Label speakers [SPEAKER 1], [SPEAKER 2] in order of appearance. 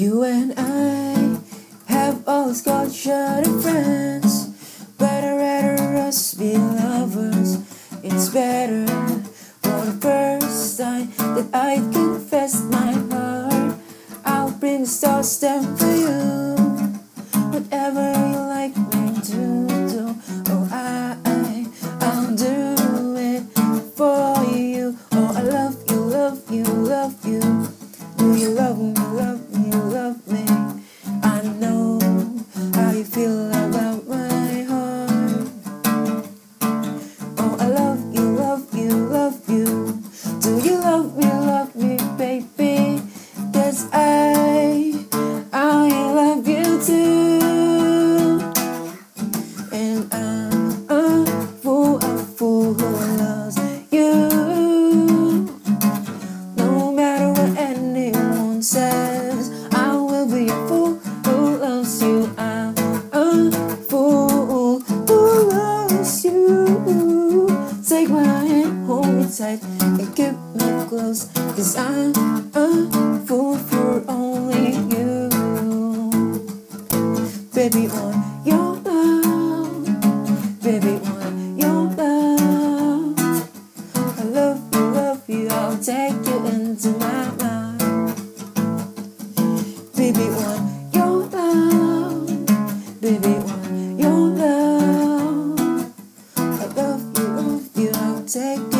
[SPEAKER 1] You and I have always got each friends, but I'd rather us be lovers. It's better for the first time that I confess my heart. I'll bring the stars down for you, whatever you like me to. Take my hand, hold me tight, and keep me close. Cause I'm a fool for only you. Baby, on your love. Baby, on your love. I love you, love you. I'll take you into my mind. Baby, on your love. Baby, on take